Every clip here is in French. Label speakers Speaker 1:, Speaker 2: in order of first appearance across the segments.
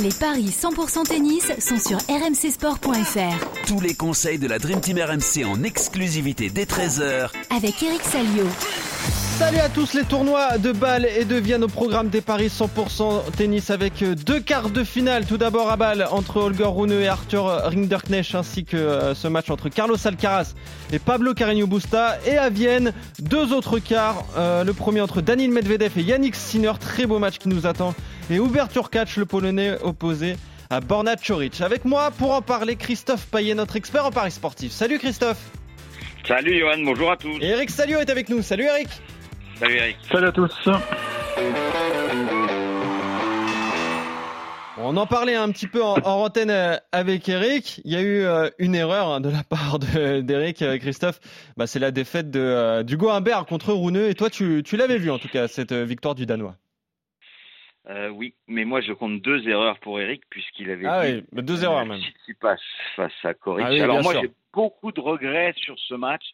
Speaker 1: Les paris 100% tennis sont sur rmcsport.fr.
Speaker 2: Tous les conseils de la Dream Team RMC en exclusivité dès 13h
Speaker 1: avec Eric Salio.
Speaker 3: Salut à tous les tournois de Bâle et de Vienne au programme des paris 100% tennis avec deux quarts de finale. Tout d'abord à Bâle entre Holger Rune et Arthur Rinderknecht ainsi que euh, ce match entre Carlos Alcaraz et Pablo Carreño Busta. Et à Vienne, deux autres quarts. Euh, le premier entre Daniel Medvedev et Yannick Sinner. Très beau match qui nous attend. Et Hubert Turkacz, le polonais opposé à Borna Choric. Avec moi pour en parler, Christophe Payet, notre expert en paris sportif. Salut Christophe.
Speaker 4: Salut Johan, bonjour à tous.
Speaker 3: Et Eric Salio est avec nous. Salut Eric.
Speaker 4: Salut Eric.
Speaker 5: Salut à tous.
Speaker 3: On en parlait un petit peu en, en antenne euh, avec Eric. Il y a eu euh, une erreur hein, de la part d'Eric, euh, Christophe. Bah, c'est la défaite de, d'Hugo Humbert contre Rouneux. Et toi, tu, tu l'avais vu en tout cas, cette victoire du Danois.
Speaker 4: Euh, oui, mais moi je compte deux erreurs pour Eric puisqu'il avait
Speaker 3: ah
Speaker 4: dit
Speaker 3: oui, deux erreurs même.
Speaker 4: S'il passe face à Coric.
Speaker 3: Ah oui,
Speaker 4: Alors moi j'ai beaucoup de regrets sur ce match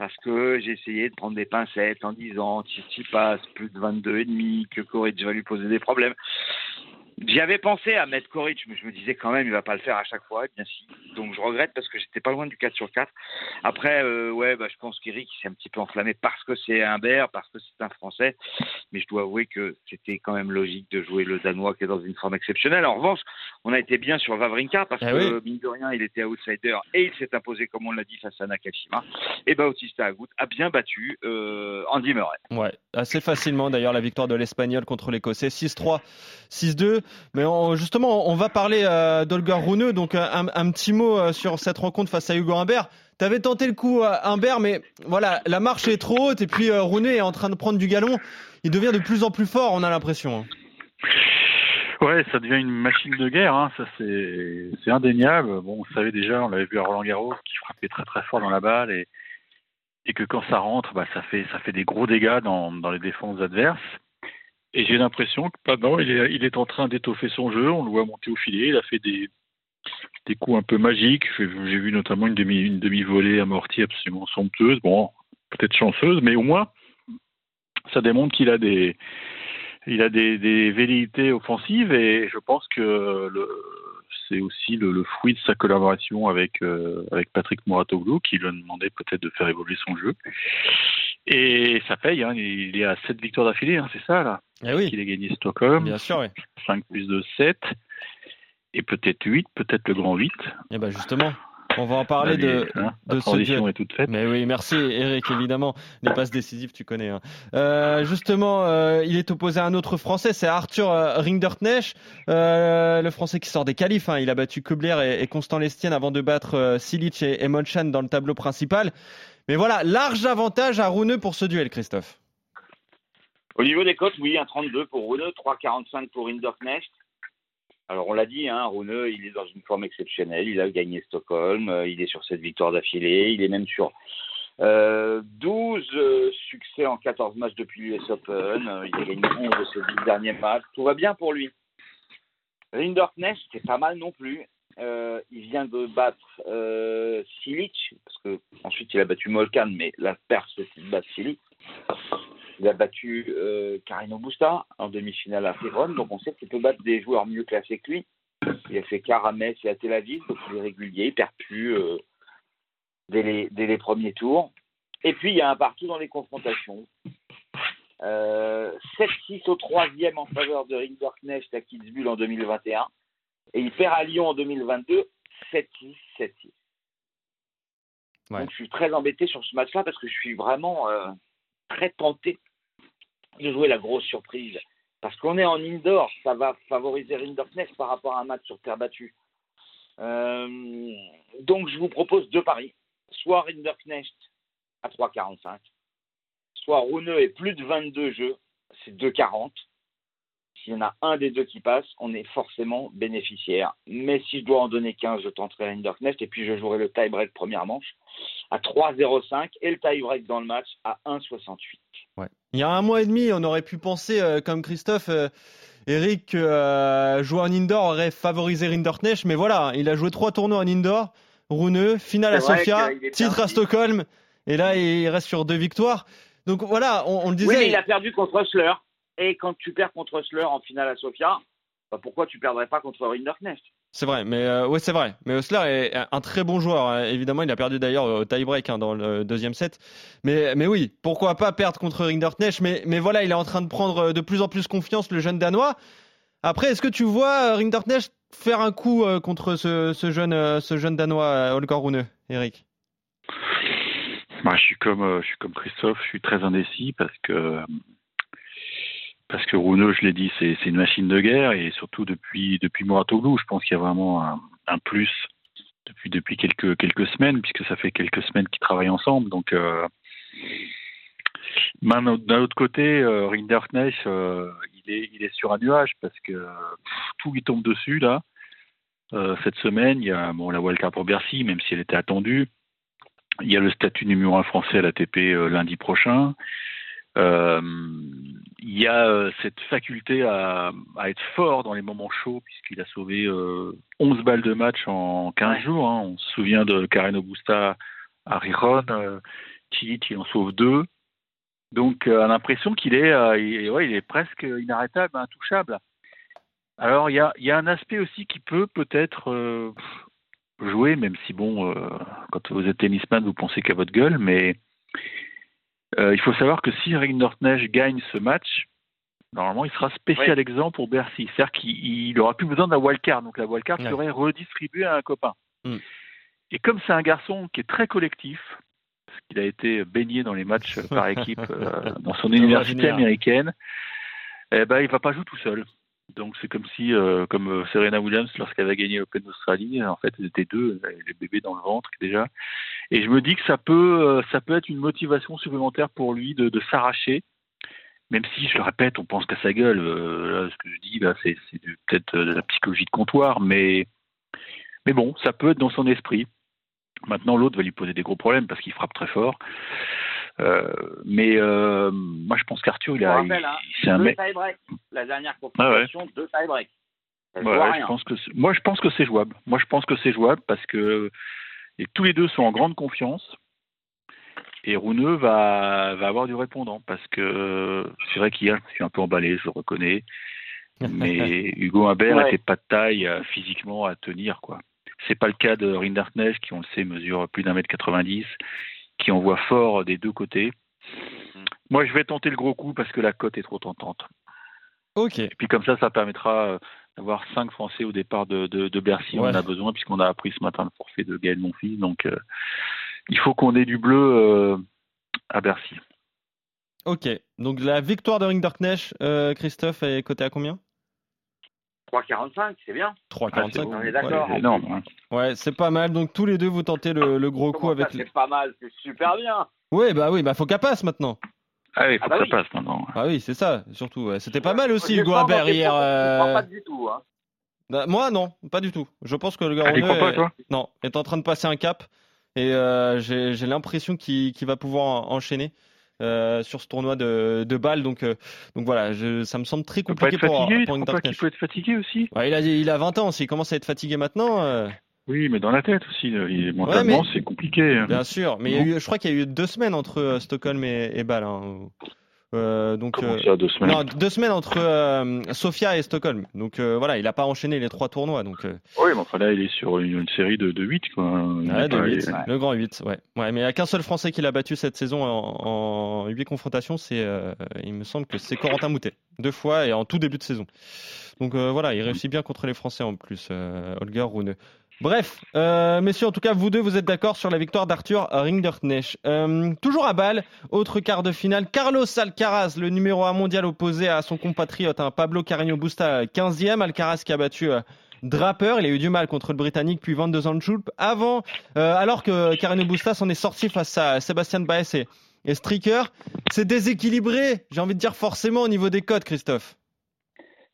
Speaker 4: parce que j'ai essayé de prendre des pincettes en disant s'il passe plus de 22 et demi que Coric va lui poser des problèmes. J'y avais pensé à mettre Coric, mais je me disais quand même, il va pas le faire à chaque fois. Et bien si. Donc je regrette parce que j'étais pas loin du 4 sur 4. Après, euh, ouais, bah, je pense qu'Eric s'est un petit peu enflammé parce que c'est un Ber, parce que c'est un Français. Mais je dois avouer que c'était quand même logique de jouer le Danois qui est dans une forme exceptionnelle. En revanche, on a été bien sur Vavrinka parce
Speaker 3: Ah
Speaker 4: que,
Speaker 3: oui.
Speaker 4: mine de rien, il était outsider et il s'est imposé, comme on l'a dit, face à Nakashima. Et Bautista Agut a bien battu euh, Andy Murray.
Speaker 3: Ouais, assez facilement d'ailleurs la victoire de l'Espagnol contre l'Écossais 6-3, 6-2. Mais justement, on va parler euh, d'Olga. Donc un, un petit mot euh, sur cette rencontre face à Hugo Humbert. T'avais tenté le coup à Humbert, mais voilà, la marche est trop haute et puis euh, est en train de prendre du galon. Il devient de plus en plus fort, on a l'impression. hein.
Speaker 5: Ouais, ça devient une machine de guerre, hein. ça c'est indéniable. Bon, on savait déjà, on l'avait vu à Roland Garros, qui frappait très très fort dans la balle et que quand ça rentre, bah ça fait des gros dégâts dans les défenses adverses. Et j'ai l'impression que il est il est en train d'étoffer son jeu. On le voit monter au filet. Il a fait des des coups un peu magiques. J'ai vu notamment une demi une demi volée amortie absolument somptueuse. Bon, peut-être chanceuse, mais au moins ça démontre qu'il a des il a des, des velléités offensives et je pense que le, c'est aussi le, le fruit de sa collaboration avec euh, avec Patrick Mouratoglou qui lui a demandé peut-être de faire évoluer son jeu et ça paye hein, il est à 7 victoires d'affilée hein, c'est ça là.
Speaker 3: Eh oui,
Speaker 5: il a gagné Stockholm.
Speaker 3: Bien sûr. oui.
Speaker 5: 5 plus de 7 et peut-être 8 peut-être le grand 8
Speaker 3: Et ben justement, on va en parler de,
Speaker 5: hein,
Speaker 3: de
Speaker 5: la
Speaker 3: ce
Speaker 5: transition
Speaker 3: duel.
Speaker 5: est toute faite
Speaker 3: Mais oui, merci Eric, évidemment. Les passes décisives, tu connais. hein. Euh, justement, euh, il est opposé à un autre Français, c'est Arthur euh, Rinderknecht, euh, le Français qui sort des qualifs. hein. Il a battu Kubler et, et Constant Lestienne avant de battre euh, Silic et, et dans le tableau principal. Mais voilà, large avantage à Rouneux pour ce duel, Christophe.
Speaker 4: Au niveau des cotes, oui, un 32 pour Rune, 3,45 pour Hinderknecht. Alors on l'a dit, hein, Rune, il est dans une forme exceptionnelle. Il a gagné Stockholm, euh, il est sur cette victoire d'affilée, il est même sur euh, 12 euh, succès en 14 matchs depuis l'US Open. Euh, il a gagné 11 de ses 10 derniers matchs. Tout va bien pour lui. Rinderknecht, c'est pas mal non plus. Il vient de battre Silic, parce que ensuite il a battu Molkan, mais la perte c'était de battre Silic. Il a battu euh, Carino Busta en demi-finale à Féron, donc on sait qu'il peut battre des joueurs mieux classés que lui. Il a fait quart à Metz et à Tel Aviv, donc il est régulier, il perd plus euh, dès, les, dès les premiers tours. Et puis il y a un partout dans les confrontations. Euh, 7-6 au troisième en faveur de Rinderknecht à Kitzbühel en 2021. Et il perd à Lyon en 2022, 7-6, 7-6.
Speaker 3: Ouais.
Speaker 4: Donc je suis très embêté sur ce match-là parce que je suis vraiment euh, très tenté de jouer la grosse surprise. Parce qu'on est en indoor, ça va favoriser Rinderknecht par rapport à un match sur terre battue. Euh, donc je vous propose deux paris. Soit Rinderknecht à 3,45, soit Runeux et plus de 22 jeux, c'est 2,40. S'il y en a un des deux qui passe, on est forcément bénéficiaire. Mais si je dois en donner 15, je tenterai Rinderknecht et puis je jouerai le tie-break première manche à 3,05 et le tie-break dans le match à 1,68.
Speaker 3: Ouais. Il y a un mois et demi, on aurait pu penser, euh, comme Christophe, euh, Eric, que euh, jouer en indoor aurait favorisé Rinderknecht. Mais voilà, il a joué trois tournois en indoor. Rouneux, finale à Sofia, titre à. Stockholm. Et là, il reste sur deux victoires. Donc voilà, on, on le disait.
Speaker 4: Oui, mais il a perdu contre Osler. Et quand tu perds contre Osler en finale à Sofia, bah, pourquoi tu perdrais pas contre Rinderknecht?
Speaker 3: C'est vrai, mais euh, ouais, c'est vrai. Mais Osler est un très bon joueur. hein. Évidemment, il a perdu d'ailleurs au tie-break hein, dans le deuxième set. Mais, mais oui, pourquoi pas perdre contre Rinderknecht? Mais, mais voilà, il est en train de prendre de plus en plus confiance, le jeune Danois. Après, est-ce que tu vois euh, Rinderknecht faire un coup euh, contre ce, ce jeune, euh, ce jeune Danois, euh, Holger Rune, Eric?
Speaker 5: Bah, je suis comme euh, je suis comme Christophe, je suis très indécis parce que parce que Rune, je l'ai dit, c'est une machine de guerre et surtout depuis depuis Mouratoglou, je pense qu'il y a vraiment un, plus depuis depuis quelques quelques semaines puisque ça fait quelques semaines qu'ils travaillent ensemble. Donc euh, d'un autre côté, euh, Rinderknecht, euh, il est il est sur un nuage parce que tout lui tombe dessus là. Euh, cette semaine, il y a bon la wildcard pour Bercy, même si elle était attendue. Il y a le statut numéro un français à l'ATP lundi prochain. Euh, il y a euh, cette faculté à, à être fort dans les moments chauds, puisqu'il a sauvé euh, 11 balles de match en 15
Speaker 4: Ouais.
Speaker 5: jours. hein. On se souvient de Carreno Busta à Rijon. Euh, Chilit, il en sauve deux. Donc, euh, on a l'impression qu'il est, euh, il, est- ouais, il est presque inarrêtable, intouchable. Alors, il y a, il y a un aspect aussi qui peut peut-être euh, jouer, même si, bon, euh, quand vous êtes tennisman, vous pensez qu'à votre gueule, mais euh, il faut savoir que si Rinderknecht gagne ce match, normalement, il sera spécial exempt pour Bercy. C'est-à-dire qu'il il aura plus besoin d'un wildcard. Donc la wildcard
Speaker 3: Ouais.
Speaker 5: serait redistribuée à un copain.
Speaker 3: Mm.
Speaker 5: Et comme c'est un garçon qui est très collectif, parce qu'il a été baigné dans les matchs par équipe euh, dans son université américaine, eh ben, il va pas jouer tout seul. Donc c'est comme si, euh, comme euh, Serena Williams lorsqu'elle a gagné l'Open d'Australie, en fait, ils étaient deux, les bébés dans le ventre déjà. Et je me dis que ça peut, euh, ça peut être une motivation supplémentaire pour lui de, s'arracher. Même si, je le répète, on pense qu'à sa gueule. Euh, ce que je dis, c'est peut-être euh, de la psychologie de comptoir, mais, mais bon, ça peut être dans son esprit. Maintenant, l'autre va lui poser des gros problèmes parce qu'il frappe très fort. Euh, mais euh, moi, je pense qu'Arthur, il a,
Speaker 4: rappelle, hein,
Speaker 5: c'est un
Speaker 4: deux
Speaker 5: mec.
Speaker 4: tie-break. La dernière confrontation, deux tie-break. Joue
Speaker 5: Ouais, ouais,
Speaker 4: rien.
Speaker 5: je pense que moi je pense que c'est jouable. Moi je pense que c'est jouable parce que et tous les deux sont en grande confiance. Et Rouneux va, va avoir du répondant parce que c'est vrai qu'hier je me suis un peu emballé, je le reconnais. Mais Hugo Humbert
Speaker 4: Ouais.
Speaker 5: n'était pas de taille euh, physiquement à tenir quoi. C'est pas le cas de Rinderknecht qui on le sait mesure plus d'un mètre 90, qui envoie fort des deux côtés.
Speaker 4: Mm.
Speaker 5: Moi je vais tenter le gros coup parce que la cote est trop tentante.
Speaker 3: Ok.
Speaker 5: Et puis comme ça, ça permettra euh, d'avoir cinq Français au départ de, de, de Bercy. On en a besoin puisqu'on a appris ce matin le forfait de Gaël Monfils. Donc euh, il faut qu'on ait du bleu euh, à Bercy.
Speaker 3: Ok. Donc la victoire de Rinderknecht, euh, Christophe, est cotée à combien?
Speaker 4: 3,45, c'est bien.
Speaker 3: 3,45.
Speaker 5: Ah, c'est
Speaker 4: On est d'accord.
Speaker 5: Énorme. hein.
Speaker 3: Ouais, c'est pas mal. Donc tous les deux, vous tentez le, le gros coup
Speaker 4: Comment
Speaker 3: avec. le-
Speaker 4: C'est pas mal, c'est super bien.
Speaker 3: Ouais, bah oui, bah faut qu'elle passe maintenant.
Speaker 5: Ah oui, faut
Speaker 4: Ah bah
Speaker 5: que
Speaker 4: oui.
Speaker 5: ça passe maintenant.
Speaker 3: Ah oui, c'est ça, surtout. ouais. C'était pas mal aussi, Hugo Humbert hier.
Speaker 4: propos, Je crois
Speaker 3: euh,
Speaker 4: pas du tout. Hein.
Speaker 3: bah, moi, non, pas du tout. Je pense que le
Speaker 5: Ah, pas,
Speaker 3: est... non, est en train de passer un cap et euh, j'ai l'impression qu'il va pouvoir en- enchaîner euh, sur ce tournoi de, de balles. Donc, euh, donc voilà, je, ça me semble très
Speaker 5: Il
Speaker 3: compliqué pour,
Speaker 5: fatigué.
Speaker 3: pour Rinderknecht.
Speaker 5: peut être fatigué aussi
Speaker 3: Ouais, il, a, il a 20 ans, s'il commence à être fatigué maintenant, euh,
Speaker 5: Oui, mais dans la tête aussi. il- Mentalement, c'est compliqué.
Speaker 3: bien sûr. Mais il y a eu, je crois qu'il y a eu deux semaines entre Stockholm et, et Bâle. hein. Euh, donc,
Speaker 5: Comment
Speaker 3: euh,
Speaker 5: ça, deux semaines
Speaker 3: non, deux semaines entre euh, Sofia et Stockholm. Donc voilà, il n'a pas enchaîné les trois tournois. Donc,
Speaker 5: Oui, mais enfin là, il est sur une, une série de, de 8. Quoi. Il
Speaker 3: Ouais,
Speaker 5: est
Speaker 3: de
Speaker 5: pas-
Speaker 3: 8,
Speaker 5: il est-
Speaker 3: le grand 8, ouais. ouais. Mais il n'y a qu'un seul Français qui l'a battu cette saison en, en 8 confrontations, c'est, il me semble que c'est Corentin Moutet. Deux fois et en tout début de saison. Donc voilà, il réussit bien contre les Français en plus, Holger Rune. Bref, euh, messieurs, en tout cas, vous deux, vous êtes d'accord sur la victoire d'Arthur Rinderknecht. Euh, toujours à balle, autre quart de finale, Carlos Alcaraz, le numéro 1 mondial opposé à son compatriote hein, Pablo Carreño Busta, 15e. Alcaraz qui a battu euh, Draper, il a eu du mal contre le Britannique, puis Van de Zandschulp. Avant, euh, alors que Carreño Busta s'en est sorti face à Sébastien Baez et, et Stricker, c'est déséquilibré, j'ai envie de dire forcément au niveau des codes, Christophe.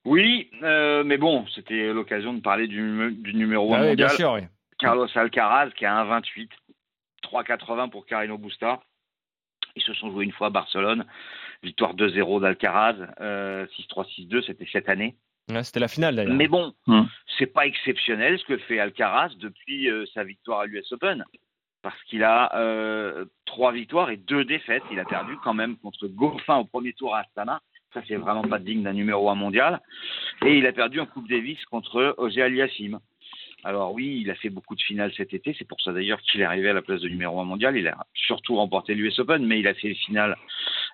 Speaker 4: Oui, euh, mais bon, c'était l'occasion de parler du, du numéro 1
Speaker 3: Ah oui,
Speaker 4: mondial.
Speaker 3: bien sûr, oui.
Speaker 4: Carlos Alcaraz qui a 1,28, 3,80 pour Carino Busta. Ils se sont joués une fois à Barcelone. Victoire 2-0 d'Alcaraz, euh, 6-3, 6-2, c'était cette année.
Speaker 3: Ouais, C'était la finale d'ailleurs.
Speaker 4: Mais bon,
Speaker 5: Hum.
Speaker 4: c'est pas exceptionnel ce que fait Alcaraz depuis euh, sa victoire à l'US Open. Parce qu'il a euh, trois victoires et deux défaites. Il a perdu quand même contre Goffin au premier tour à Astana. Ça, c'est vraiment pas digne d'un numéro 1 mondial. Et il a perdu en Coupe Davis contre Ogé Aliassim. Alors oui, il a fait beaucoup de finales cet été, c'est pour ça d'ailleurs qu'il est arrivé à la place de numéro 1 mondial. Il a surtout remporté l'US Open, mais il a fait les finales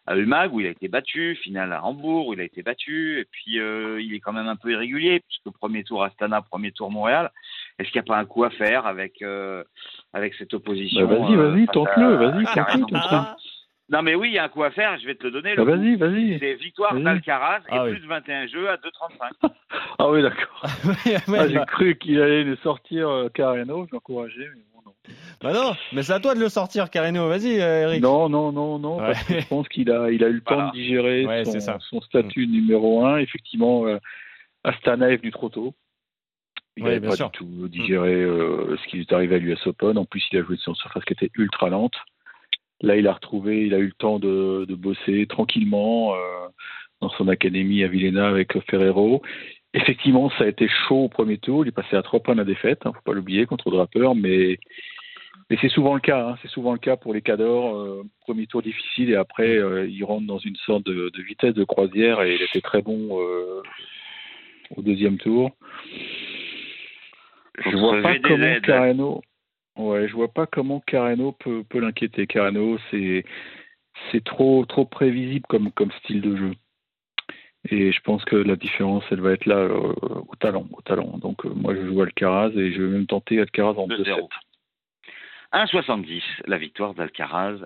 Speaker 4: à Umag où il a été battu, finale à Hambourg où il a été battu, et puis euh, il est quand même un peu irrégulier, puisque premier tour Astana, premier tour Montréal. Est-ce qu'il n'y a pas un coup à faire avec, euh, avec cette opposition
Speaker 5: Bah, vas-y,
Speaker 4: euh,
Speaker 5: vas-y,
Speaker 4: face
Speaker 5: tente-le, vas-y,
Speaker 4: à
Speaker 5: tente-le,
Speaker 4: Non mais oui, il y a un coup à faire, je vais te le donner.
Speaker 5: Bah,
Speaker 4: le coup.
Speaker 5: vas-y, vas-y.
Speaker 4: C'est victoire
Speaker 5: Vas-y.
Speaker 4: d'Alcaraz et
Speaker 3: Ah oui.
Speaker 4: plus de 21 jeux à 2,35.
Speaker 5: Ah oui, d'accord.
Speaker 3: Ouais,
Speaker 5: Ah, J'ai
Speaker 3: bah,
Speaker 5: cru qu'il allait sortir euh, Carreno, je l'encourageais, mais bon, non.
Speaker 3: bah non, mais c'est à toi de le sortir, Carino. Vas-y, euh, Eric.
Speaker 5: Non, non, non, non,
Speaker 3: Ouais.
Speaker 5: parce que je pense qu'il a, il a eu le temps
Speaker 4: Voilà.
Speaker 5: de digérer
Speaker 3: Ouais,
Speaker 5: son,
Speaker 3: ça.
Speaker 5: son statut numéro un. Effectivement, euh, Astana est venu trop tôt. Il
Speaker 3: Ouais,
Speaker 5: n'avait
Speaker 3: bien
Speaker 5: pas
Speaker 3: sûr.
Speaker 5: du tout digéré euh, ce qui est arrivé à l'US Open. En plus, il a joué sur une surface qui était ultra lente. Là, il a retrouvé, il a eu le temps de, de bosser tranquillement euh, dans son académie à Villena avec Ferrero. Effectivement, ça a été chaud au premier tour. Il est passé à trois points de la défaite, hein, faut pas l'oublier, contre Draper, mais mais c'est souvent le cas. hein, c'est souvent le cas pour les cadors. euh, premier tour difficile et après, euh, il rentre dans une sorte de, de vitesse de croisière et il était très bon euh, au deuxième tour. Je vois pas comment Carreno. Ouais, je vois pas comment Carreno peut, peut l'inquiéter. Carreno, c'est c'est trop trop prévisible comme comme style de jeu. Et je pense que la différence, elle va être là euh, au talent, au talent. Donc euh, moi, je joue Alcaraz et je vais même tenter Alcaraz en 2-7.
Speaker 4: 2-0. 1,70 la victoire d'Alcaraz.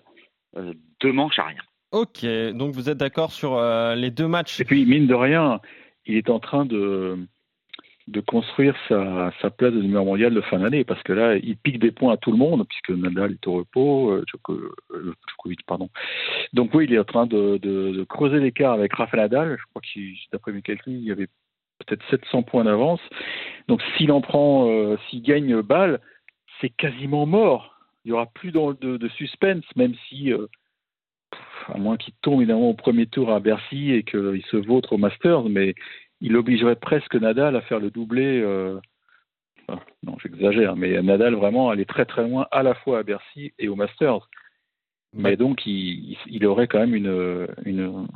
Speaker 4: Euh, deux manches à rien.
Speaker 3: Ok, donc vous êtes d'accord sur euh, les deux matchs?
Speaker 5: Et puis, mine de rien, il est en train de, de construire sa, place de numéro mondial de fin d'année, parce que là, il pique des points à tout le monde, puisque Nadal est au repos, euh, euh, Djokovic, pardon. Donc oui, il est en train de, creuser l'écart avec Rafael Nadal. Je crois qu'il, d'après mes calculs, il y avait peut-être 700 points d'avance. Donc s'il en prend, euh, s'il gagne balle, c'est quasiment mort. Il y aura plus de, suspense, même si, euh, à moins qu'il tombe évidemment au premier tour à Bercy et qu'il se vautre au Masters, mais il obligerait presque Nadal à faire le doublé. euh, enfin, non, j'exagère, mais Nadal vraiment aller très très loin à la fois à Bercy et au Masters. Mais donc, il, il- il aurait quand même une, une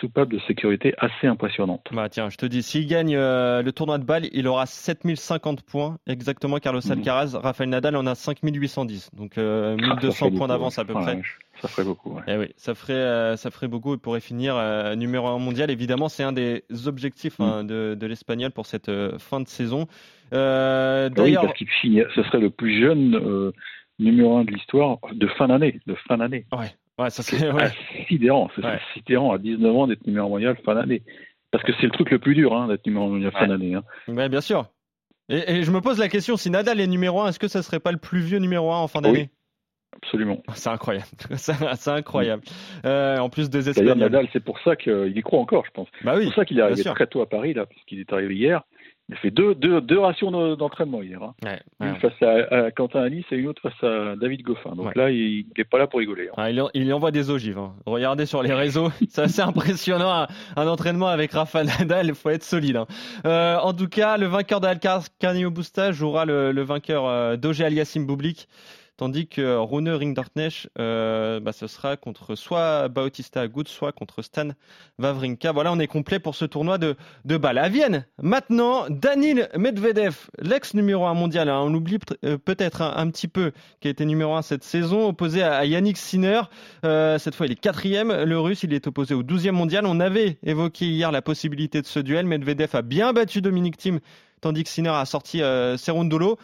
Speaker 5: soupape de sécurité assez impressionnante.
Speaker 3: Bah tiens, je te dis, s'il gagne euh, le tournoi de balle, il aura 7050 points, exactement Carlos
Speaker 5: Mhm.
Speaker 3: Alcaraz. Rafael Nadal en a 5810, donc euh,
Speaker 5: Ah,
Speaker 3: 1200 points d'avance à peu
Speaker 5: ouais.
Speaker 3: près.
Speaker 5: Ça ferait beaucoup. ouais.
Speaker 3: Eh oui, ça ferait, euh, ça ferait beaucoup. Il pourrait finir numéro un mondial. Évidemment, c'est un des objectifs hein, de, de l'Espagnol pour cette fin de saison.
Speaker 5: Oui,
Speaker 3: D'ailleurs,
Speaker 5: parce qu'il finit, ce serait le plus jeune numéro un de l'histoire de fin d'année, de fin d'année.
Speaker 3: ouais, ouais, ça
Speaker 5: C'est
Speaker 3: serait, ouais.
Speaker 5: sidérant, c'est
Speaker 3: Ouais.
Speaker 5: sidérant à 19 ans d'être numéro mondial fin d'année. Parce que c'est le truc le plus dur, hein, d'être numéro mondial fin
Speaker 4: Ouais.
Speaker 5: d'année. Hein.
Speaker 3: Ouais, bien sûr. Et, et je me pose la question, si Nadal est numéro un, est-ce que ça serait pas le plus vieux numéro un en fin d'année?
Speaker 5: Absolument.
Speaker 3: C'est incroyable, c'est incroyable. Euh, en plus des Espagnols.
Speaker 5: Nadal, c'est pour ça qu'il y croit encore, je pense.
Speaker 3: Bah
Speaker 5: C'est pour ça qu'il est arrivé très tôt à Paris, là, puisqu'il est arrivé hier. Il a fait deux, deux, deux rations de- d'entraînement hier. Hein.
Speaker 3: Ouais,
Speaker 5: Une
Speaker 3: ouais.
Speaker 5: face à, à Quentin Alice et une autre face à David Goffin. Donc
Speaker 3: Ouais.
Speaker 5: là, il n'est pas là pour rigoler. hein.
Speaker 3: Ah, il, en- il y envoie des ogives. hein. Regardez sur les réseaux, c'est assez impressionnant. Un, un entraînement avec Rafa Nadal, il faut être solide. hein. Euh, en tout cas, le vainqueur d'Alcaraz Carnio Busta jouera le, le vainqueur euh, d'Auger Aliassim Bublik. Tandis que Rune Ringdorknecht, euh, bah, ce sera contre soit Bautista Agut, soit contre Stan Wawrinka. Voilà, on est complet pour ce tournoi de, de balle. À Vienne, maintenant, Danil Medvedev, l'ex numéro 1 mondial, hein, on l'oublie euh, peut-être un, un petit peu, qui a été numéro 1 cette saison, opposé à, Yannick Sinner. Euh, cette fois, il est quatrième. Le russe, il est opposé au 12e mondial. On avait évoqué hier la possibilité de ce duel. Medvedev a bien battu Dominic Thiem, tandis que Sinner a sorti euh, Cerundolo.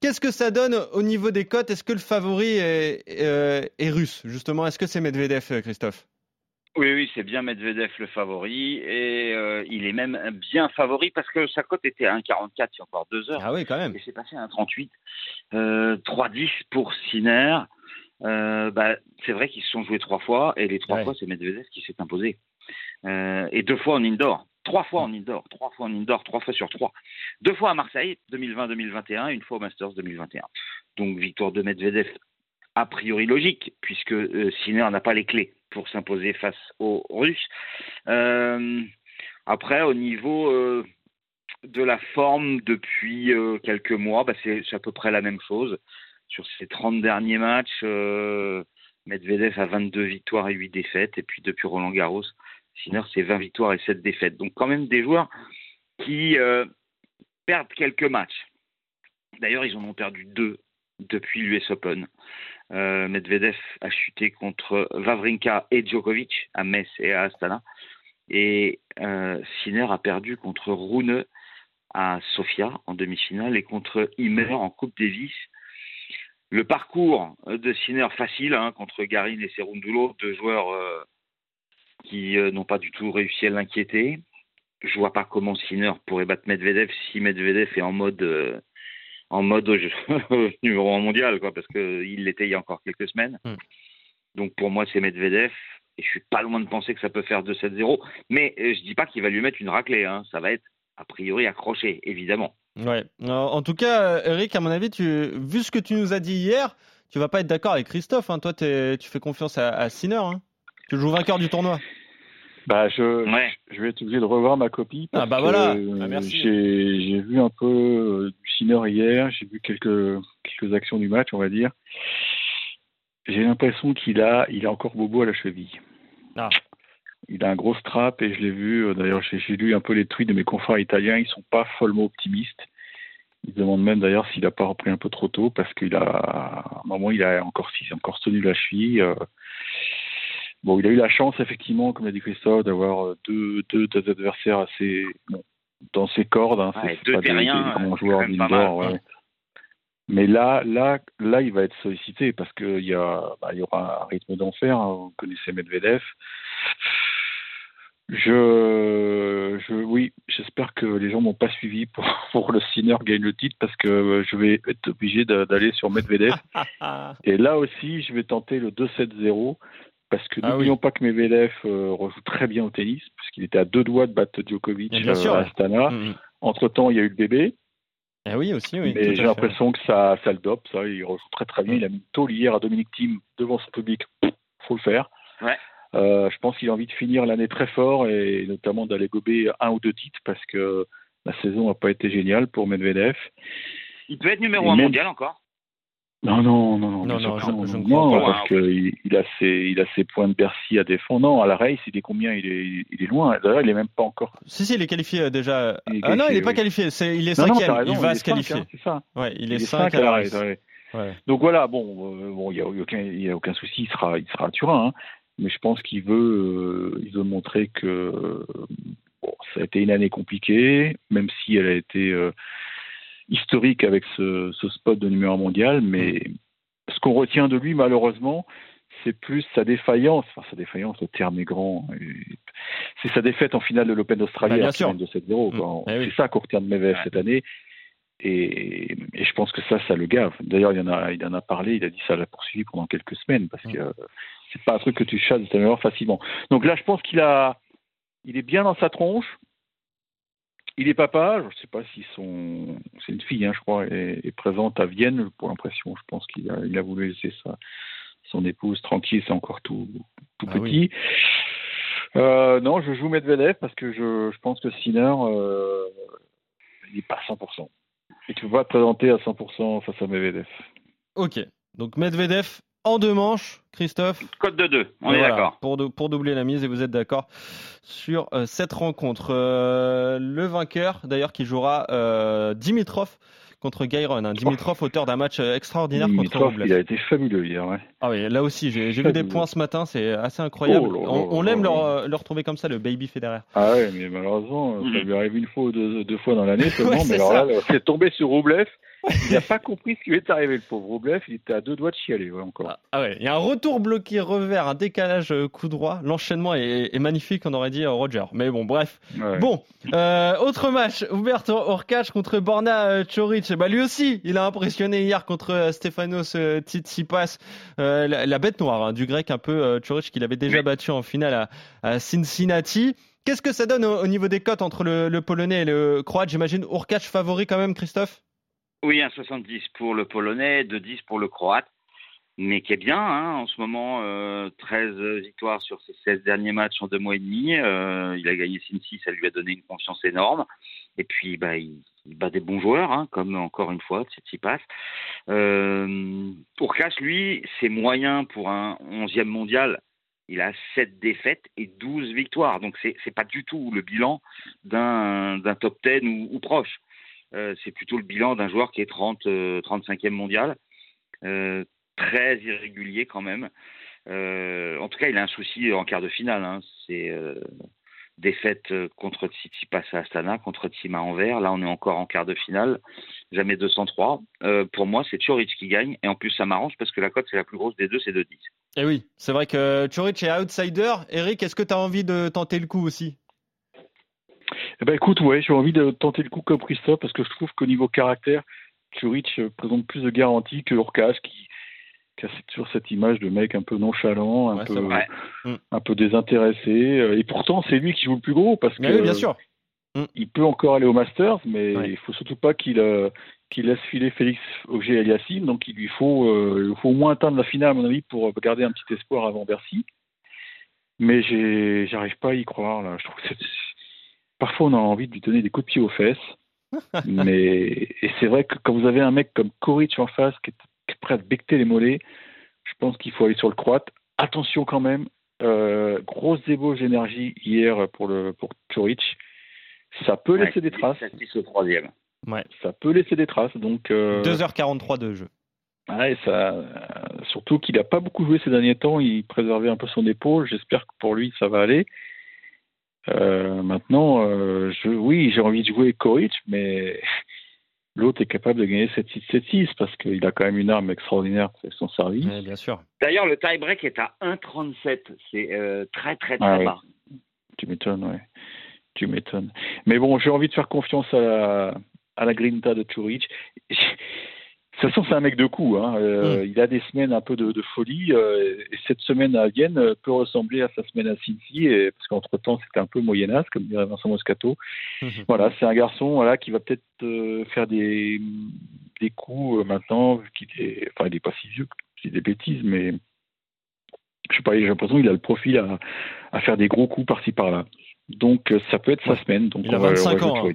Speaker 3: Qu'est-ce que ça donne au niveau des cotes? Est-ce que le favori est, euh, est russe, justement? Est-ce que c'est Medvedev, euh, Christophe?
Speaker 4: Oui, oui, c'est bien Medvedev le favori et euh, il est même bien favori parce que sa cote était à 1,44 il y a encore deux heures
Speaker 3: Ah oui, quand même.
Speaker 4: et c'est passé à 1,38. Euh, 3,10 pour Sinner. Euh, bah, c'est vrai qu'ils se sont joués trois fois et les trois
Speaker 3: Ouais.
Speaker 4: fois c'est Medvedev qui s'est imposé. Et deux fois en indoor. Trois fois en indoor, trois fois en indoor, trois fois sur trois. Deux fois à Marseille, 2020-2021, une fois au Masters 2021. Donc victoire de Medvedev a priori logique, puisque euh, n'a pas les clés pour s'imposer face aux Russes. Euh, après, au niveau euh, de la forme depuis euh, quelques mois, bah, c'est à peu près la même chose. Sur ces 30 derniers matchs, Medvedev a 22 victoires et 8 défaites. Et puis depuis Roland Garros, Sinner, c'est 20 victoires et 7 défaites. Donc quand même des joueurs qui euh, perdent quelques matchs. D'ailleurs, ils en ont perdu deux depuis l'US Open. Euh, Medvedev a chuté contre Vavrinka et Djokovic à Metz et à Astana. Et euh, Sinner a perdu contre Rune à Sofia en demi-finale et contre Imer en Coupe Davis. Le parcours de Sinner facile hein, contre Garin et Serundulo, deux joueurs euh, qui euh, n'ont pas du tout réussi à l'inquiéter. Je vois pas comment Sinner pourrait battre Medvedev si Medvedev est en mode euh, en mode numéro 1 mondial, quoi, parce qu'il l'était il y a encore quelques semaines.
Speaker 3: Mm.
Speaker 4: Donc pour moi, c'est Medvedev. Et je suis pas loin de penser que ça peut faire 2-7-0. Mais euh, je dis pas qu'il va lui mettre une raclée. Hein. Ça va être a priori accroché, évidemment.
Speaker 3: Ouais. Euh, En tout cas, euh, Eric, à mon avis, tu, vu ce que tu nous as dit hier, tu vas pas être d'accord avec Christophe. Hein. Toi, tu fais confiance à, à Sinner. Hein. Tu joues vainqueur du tournoi.
Speaker 5: Bah, je,
Speaker 4: Ouais.
Speaker 5: je vais être obligé de revoir ma copie.
Speaker 3: Ah, bah voilà.
Speaker 5: que,
Speaker 3: Ah, merci.
Speaker 5: J'ai vu un peu euh, du Sinner hier, j'ai vu quelques, quelques actions du match, on va dire. J'ai l'impression qu'il a, il a encore bobo à la cheville.
Speaker 3: Ah.
Speaker 5: Il a un gros strap et je l'ai vu. euh, D'ailleurs, j'ai lu un peu les tweets de mes confrères italiens. Ils sont pas follement optimistes. Ils se demandent même d'ailleurs s'il a pas repris un peu trop tôt parce qu'il a, à un moment, il a encore, il encore tenu la cheville. euh. Bon, il a eu la chance, effectivement, comme l'a dit Christophe, d'avoir euh, deux, deux, deux adversaires assez bon, dans ses cordes. Hein.
Speaker 4: Ouais,
Speaker 5: C'est-
Speaker 4: deux
Speaker 5: des,
Speaker 4: terriens,
Speaker 5: des grands
Speaker 4: c'est
Speaker 5: joueurs
Speaker 4: quand même pas
Speaker 5: d'indoor.
Speaker 4: mal.
Speaker 5: ouais. Mais là, là, là, il va être sollicité parce qu'il y, a, bah, il y aura un rythme d'enfer. hein. Vous connaissez Medvedev. Je, je, oui, j'espère que les gens m'ont pas suivi pour, pour le Sinner gagne le titre parce que euh, je vais être obligé d'a- d'aller sur Medvedev. Et là aussi, je vais tenter le 2-7-0 parce que
Speaker 3: Ah
Speaker 5: n'oublions pas que Medvedev euh, rejoue très bien au tennis puisqu'il était à deux doigts de battre Djokovic
Speaker 3: bien
Speaker 5: euh, à. Astana.
Speaker 3: mm, mm.
Speaker 5: Entre temps, il y a eu le bébé.
Speaker 3: Eh oui, aussi, oui.
Speaker 5: Mais j'ai l'impression que ça, ça le dope. Ça, il rejoue très très bien. Il a mis une tôle hier à Dominique Thiem devant son public. Faut le faire.
Speaker 4: Ouais.
Speaker 5: Euh, je pense qu'il a envie de finir l'année très fort et notamment d'aller gober un ou deux titres parce que la saison n'a pas été géniale pour Medvedev.
Speaker 4: Il peut être numéro
Speaker 5: Et
Speaker 4: 1
Speaker 5: même-
Speaker 4: mondial encore.
Speaker 5: Non, non, non, non,
Speaker 3: Non, non, je-
Speaker 5: non,
Speaker 3: je
Speaker 5: non,
Speaker 3: pas.
Speaker 5: parce qu'il il a ses, il a ses points de Bercy à défendre. Non, à la race, il est combien? Il est, il est loin. D'ailleurs, il est même pas encore.
Speaker 3: Si, si, il est qualifié euh, déjà. Ah non, il n'est pas qualifié. Il est
Speaker 5: Non, non,
Speaker 3: cinquième. il va se
Speaker 5: cinq,
Speaker 3: qualifier.
Speaker 5: hein, c'est ça.
Speaker 3: Ouais, il, est
Speaker 5: est
Speaker 3: 5
Speaker 5: cinq à la race.
Speaker 3: race.
Speaker 5: ouais.
Speaker 3: Ouais.
Speaker 5: Donc voilà, bon, euh, bon, il y a, aucun, a souci, il sera, il sera à Turin. hein. mais je pense qu'il veut, euh, il veut montrer que bon, ça a été une année compliquée, même si elle a été euh, historique avec ce, ce spot de numéro un mondial. Mais ce qu'on retient de lui, malheureusement, c'est plus sa défaillance. Enfin, sa défaillance, le terme est grand. C'est sa défaite en finale de l'Open d'Australie
Speaker 3: Bah,
Speaker 5: de 7-0. quoi.
Speaker 3: Mm. Eh oui.
Speaker 5: C'est ça qu'on retient de Medvedev cette année. Et, et je pense que ça, ça le gave. D'ailleurs, il en a, il en a parlé, il a dit ça l'a poursuivi pendant quelques semaines parce
Speaker 3: Mm.
Speaker 5: que euh, c'est pas un truc que tu chasses de ta facilement. Donc là, je pense qu'il a, il est bien dans sa tronche. Il est papa. Je sais pas si son, c'est une fille, hein, je crois, est, est présente à Vienne pour l'impression. Je pense qu'il a, il a voulu laisser sa, son épouse tranquille. C'est encore tout, tout
Speaker 3: Ah
Speaker 5: petit.
Speaker 3: oui.
Speaker 5: Euh, non, je joue Medvedev parce que je, je pense que Sinner, euh, il n'est pas à 100%. Et tu peux pas te présenter à 100% face à Medvedev.
Speaker 3: Ok. Donc Medvedev en deux manches, Christophe.
Speaker 4: Code de 2, on est d'accord.
Speaker 3: Pour, dou- pour doubler la mise, et vous êtes d'accord sur euh, cette rencontre. Euh, le vainqueur, d'ailleurs, qui jouera euh, Dimitrov contre Gairon. hein. Dimitrov, auteur d'un match extraordinaire contre
Speaker 5: Dimitrov,
Speaker 3: Rublev.
Speaker 5: il a été fabuleux hier. Ouais.
Speaker 3: Ah oui, là aussi, j'ai vu des points ce matin, c'est assez incroyable.
Speaker 5: Oh
Speaker 3: on on
Speaker 5: là
Speaker 3: aime
Speaker 5: là.
Speaker 3: le, euh, le retrouver comme ça, le baby Federer.
Speaker 5: Ah ouais, mais malheureusement, ça
Speaker 4: Mhm.
Speaker 5: lui arrive une fois ou deux, deux fois dans l'année seulement.
Speaker 3: Ouais,
Speaker 5: mais alors
Speaker 3: ça.
Speaker 5: là, c'est tombé sur Roublev. Il n'a pas compris ce qui lui est arrivé, le pauvre Roublev. Il était à deux doigts de chialer, ouais, encore.
Speaker 3: Ah, ah ouais, il y a un retour bloqué revers, un décalage euh, coup droit. L'enchaînement est, est magnifique, on aurait dit euh, Roger. Mais bon, bref.
Speaker 5: Ouais.
Speaker 3: Bon, euh, autre match, Huberto Orkac contre Borna Choric. Bah lui aussi, il a impressionné hier contre Stefanos Tsitsipas, euh, la, la bête noire hein, du grec un peu Choric qu'il avait déjà
Speaker 4: Oui.
Speaker 3: battu en finale à, à Cincinnati. Qu'est-ce que ça donne au, au niveau des cotes entre le, le polonais et le croate? J'imagine Orkac favori quand même, Christophe?
Speaker 4: Oui, un 70 pour le polonais, 2-10 pour le croate. Mais qui est bien, hein, en ce moment, euh, 13 victoires sur ses 16 derniers matchs en deux mois et demi. Euh, il a gagné Cincy, ça lui a donné une confiance énorme. Et puis, bah, il, bat des bons joueurs, hein, comme encore une fois, Tsitsipas. Euh, pour Cash, lui, c'est moyen pour un 11e mondial il a 7 défaites et 12 victoires. Donc c'est c'est pas du tout le bilan d'un top 10 ou, ou proche. Euh, c'est plutôt le bilan d'un joueur qui est 30, euh, 35e mondial, euh, très irrégulier quand même. Euh, en tout cas, il a un souci en quart de finale. Hein. C'est euh, défaite euh, contre Tsitsipas à Astana, contre Tima Anvers. Là, on est encore en quart de finale. Jamais 203. Euh, pour moi, c'est Chorich qui gagne. Et en plus, ça m'arrange parce que la cote, c'est la plus grosse des deux, c'est 2-10.
Speaker 3: Et oui, c'est vrai que Chorich est outsider. Eric, est-ce que tu as envie de tenter le coup aussi?
Speaker 5: Eh ben écoute, ouais, j'ai envie de tenter le coup comme Christophe parce que je trouve qu'au niveau caractère, Churich euh, présente plus de garanties que Urkas qui, qui a toujours cette image de mec un peu nonchalant, un,
Speaker 3: Ouais,
Speaker 5: peu.
Speaker 3: Mm.
Speaker 5: un désintéressé. Euh, Et pourtant, c'est lui qui joue le plus gros parce que
Speaker 3: Mais oui, bien sûr.
Speaker 5: il peut encore aller au Masters, mais
Speaker 3: Ouais.
Speaker 5: il faut surtout pas qu'il euh, qu'il laisse filer Félix Auger Aliassime. Donc il lui faut, euh, il faut au moins atteindre la finale, à mon avis, pour garder un petit espoir avant Bercy. Mais j'arrive pas à y croire. Là. Je trouve que c'est- Parfois, on a envie de lui donner des coups de pied aux fesses. mais et c'est vrai que quand vous avez un mec comme Koric en face qui est, qui est prêt à te becter les mollets, je pense qu'il faut aller sur le croate. Attention quand même, euh, grosse débauche d'énergie hier pour le pour Choric. Ça peut
Speaker 4: Ouais,
Speaker 5: laisser des traces.
Speaker 4: 7-6 au troisième.
Speaker 3: Ouais.
Speaker 5: Ça peut laisser des traces. Donc euh,
Speaker 3: 2h43 de jeu.
Speaker 5: ouais, ça, euh, surtout qu'il n'a pas beaucoup joué ces derniers temps. Il préservait un peu son épaule. J'espère que pour lui ça va aller. Euh, maintenant, euh, je, oui, j'ai envie de jouer Koric, mais l'autre est capable de gagner 7-6, 7-6 parce qu'il a quand même une arme extraordinaire pour son service.
Speaker 3: Bien sûr.
Speaker 4: D'ailleurs, le tie-break est à 1,37. C'est euh, très, très, très
Speaker 5: Ah oui.
Speaker 4: bas.
Speaker 5: Tu m'étonnes, ouais. Tu m'étonnes. Mais bon, j'ai envie de faire confiance à la, à la grinta de Churic. De toute façon, c'est un mec de coup. Hein. Euh, Il a des semaines un peu de, de folie. euh, et cette semaine à Vienne euh, peut ressembler à sa semaine à Cincy, et, parce qu'entre-temps, c'était un peu moyenasse, comme dirait Vincent Moscato. Voilà, c'est un garçon voilà, qui va peut-être euh, faire des, des coups maintenant, vu qu'il est, enfin, il n'est pas si vieux, c'est des bêtises, mais je sais pas, j'ai l'impression qu'il a le profil à, à faire des gros coups par-ci par-là. Donc ça peut être sa semaine. Donc
Speaker 3: Il a
Speaker 5: on va- on
Speaker 3: 25
Speaker 5: va
Speaker 3: ans, hein.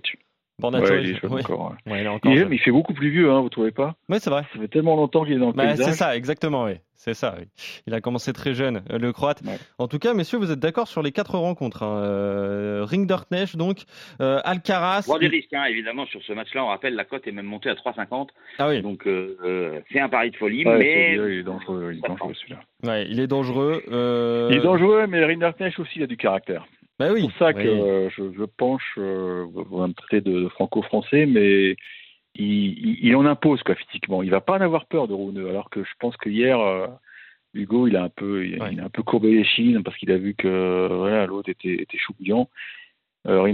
Speaker 5: Choric.
Speaker 3: Borna
Speaker 5: Ouais, il est jeune
Speaker 3: ouais.
Speaker 5: encore. ouais.
Speaker 3: Il est encore
Speaker 5: Il, est-
Speaker 3: jeune.
Speaker 5: mais il fait beaucoup plus vieux, hein, vous trouvez pas?
Speaker 3: Ouais, c'est vrai.
Speaker 5: Ça fait tellement longtemps qu'il est dans le
Speaker 3: Bah, c'est ça, exactement, oui. C'est ça, oui. Il a commencé très jeune, euh, le Croate.
Speaker 5: Ouais.
Speaker 3: En tout cas, messieurs, vous êtes d'accord sur les quatre rencontres. Hein. Euh, Ringderknecht, donc, euh, Alcaraz.
Speaker 4: Roi des risques, hein, évidemment, sur ce match-là, on rappelle, la cote est même montée à 3,50.
Speaker 3: Ah oui,
Speaker 4: Donc, euh, euh, c'est un pari de folie, mais
Speaker 5: il est dangereux, il est dangereux celui-là.
Speaker 3: ouais, il est dangereux. euh,
Speaker 5: Il est dangereux, mais Rinderknecht aussi, il a du caractère.
Speaker 3: Bah oui.
Speaker 5: C'est pour ça
Speaker 3: oui.
Speaker 5: que euh, je, je penche, euh, me traiter de franco-français, mais il, il, il en impose quoi, physiquement. Il va pas en avoir peur de Rouneux, alors que je pense que hier, euh, Hugo, il a un peu, il,
Speaker 3: Ouais.
Speaker 5: a un peu courbé les chines parce qu'il a vu que voilà, l'autre était, était chou bouillant. Euh,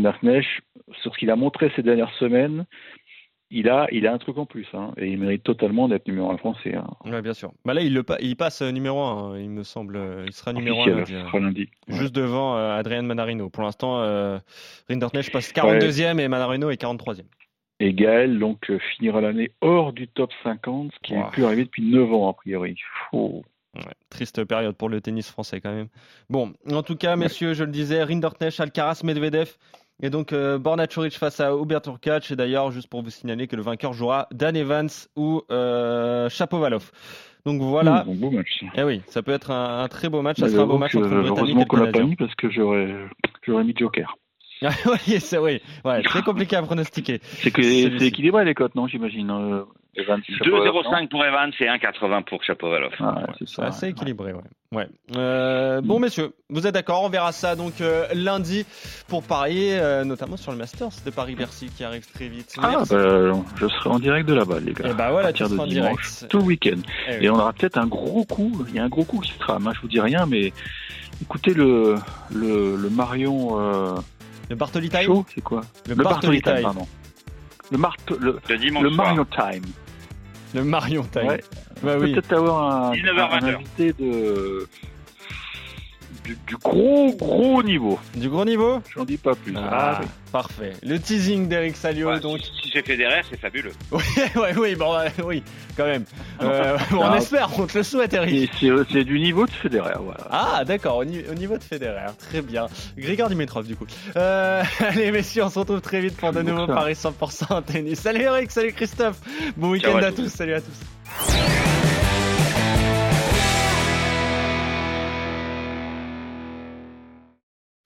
Speaker 5: sur ce qu'il a montré ces dernières semaines, il a, il a un truc en plus, hein, et il mérite totalement d'être numéro un français. Hein,
Speaker 3: Ouais, bien sûr. Bah là, il, le pa- il passe euh, numéro 1, il me semble. Euh, Il sera numéro 1
Speaker 5: officiel,
Speaker 3: lundi, euh,
Speaker 5: sera lundi. Ouais.
Speaker 3: Juste devant euh, Adrien Manarino. Pour l'instant, euh, Rinderknecht passe 42e et Manarino est 43e.
Speaker 5: Et Gaël donc euh, finira l'année hors du top 50, ce qui n'est
Speaker 3: Wow.
Speaker 5: plus arrivé depuis 9 ans a priori. Fou.
Speaker 3: Ouais, triste période pour le tennis français quand même. Bon, en tout cas, messieurs, je le disais, Rinderknecht, Alcaraz, Medvedev. Et donc, euh, Borna Coric face à Hubert Hurkacz. Et d'ailleurs, juste pour vous signaler que le vainqueur jouera Dan Evans ou euh, Chapovalov. Donc voilà.
Speaker 5: Mmh, beau match. ça.
Speaker 3: Eh oui, ça peut être un, un très beau match. Ça
Speaker 5: Mais
Speaker 3: sera un beau match entre le Britannique et le
Speaker 5: l'a pas
Speaker 3: Canadien.
Speaker 5: mis parce que j'aurais j'aurais mis Joker.
Speaker 3: Oui, c'est oui. Ouais, très compliqué à pronostiquer.
Speaker 5: C'est que c'est équilibré les cotes, non J'imagine. Euh, Evans, Chapovalov, non
Speaker 4: 2,05 pour Evans et 1,80 pour Chapovalov.
Speaker 5: Ah, ouais, c'est
Speaker 3: assez
Speaker 5: ouais.
Speaker 3: équilibré, ouais. ouais. Euh, bon, messieurs, vous êtes d'accord On verra ça donc euh, lundi pour parier, euh, notamment sur le Masters de Paris-Bercy qui arrive très vite.
Speaker 5: Ah, bah, je serai en direct de là-bas, les gars.
Speaker 3: Et bah voilà,
Speaker 5: à
Speaker 3: tu
Speaker 5: partir
Speaker 3: seras en
Speaker 5: de dimanche,
Speaker 3: direct.
Speaker 5: tout le week-end.
Speaker 3: Eh oui.
Speaker 5: Et on aura peut-être un gros coup. Il y a un gros coup qui se trame. hein, je vous dis rien, mais écoutez le le, le Marion euh,
Speaker 3: Le Bartoli Time
Speaker 5: c'est quoi?
Speaker 3: Le,
Speaker 5: Le
Speaker 3: Bartoli
Speaker 5: Time. pardon. Le, Mart- le,
Speaker 4: Le dimanche
Speaker 5: le
Speaker 4: soir.
Speaker 5: Marion Time.
Speaker 3: Le Marion Time.
Speaker 5: Ouais.
Speaker 3: Bah oui.
Speaker 5: Peut-être avoir un,
Speaker 4: 19h,
Speaker 5: un
Speaker 4: 20h.
Speaker 5: invité de du, du gros gros niveau.
Speaker 3: Du gros niveau
Speaker 5: J'en dis pas plus.
Speaker 3: Ah,
Speaker 5: Ah.
Speaker 3: Parfait. Le teasing d'Eric Salio,
Speaker 4: Ouais,
Speaker 3: donc.
Speaker 4: Si c'est Federer, c'est fabuleux.
Speaker 3: Oui, ouais, oui, bon, oui, quand même. Euh, on espère, on te le souhaite, Eric.
Speaker 5: C'est du niveau de Federer, voilà.
Speaker 3: Ah, d'accord, au, ni- au niveau de Federer. Très bien. Grigor Dimitrov, du coup. Euh, allez, messieurs, on se retrouve très vite pour de nouveaux. Paris 100% en tennis. Salut Eric, salut Christophe. Bon week-end
Speaker 4: à
Speaker 3: à
Speaker 4: tous.
Speaker 3: tous, salut à tous.